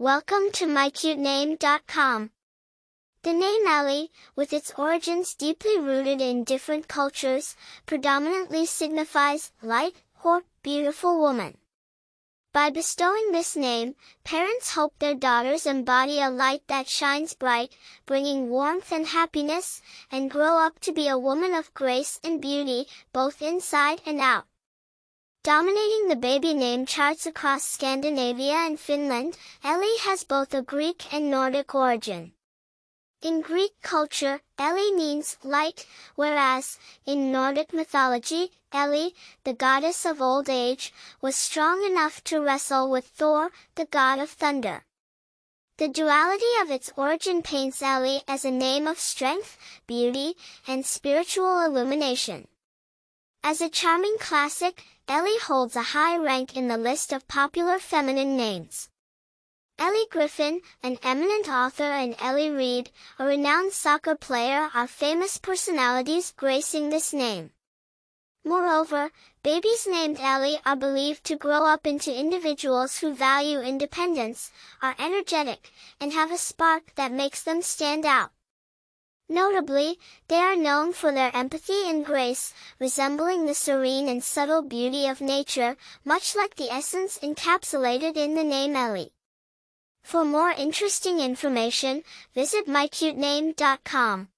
Welcome to mycutename.com. The name Elli, with its origins deeply rooted in different cultures, predominantly signifies light or beautiful woman. By bestowing this name, parents hope their daughters embody a light that shines bright, bringing warmth and happiness, and grow up to be a woman of grace and beauty, both inside and out. Dominating the baby name charts across Scandinavia and Finland, Elli has both a Greek and Nordic origin. In Greek culture, Elli means light, whereas, in Nordic mythology, Elli, the goddess of old age, was strong enough to wrestle with Thor, the god of thunder. The duality of its origin paints Elli as a name of strength, beauty, and spiritual illumination. As a charming classic, Elli holds a high rank in the list of popular feminine names. Elli Griffin, an eminent author and Elli Reed, a renowned soccer player are famous personalities gracing this name. Moreover, babies named Elli are believed to grow up into individuals who value independence, are energetic, and have a spark that makes them stand out. Notably, they are known for their empathy and grace, resembling the serene and subtle beauty of nature, much like the essence encapsulated in the name Elli. For more interesting information, visit mycutename.com.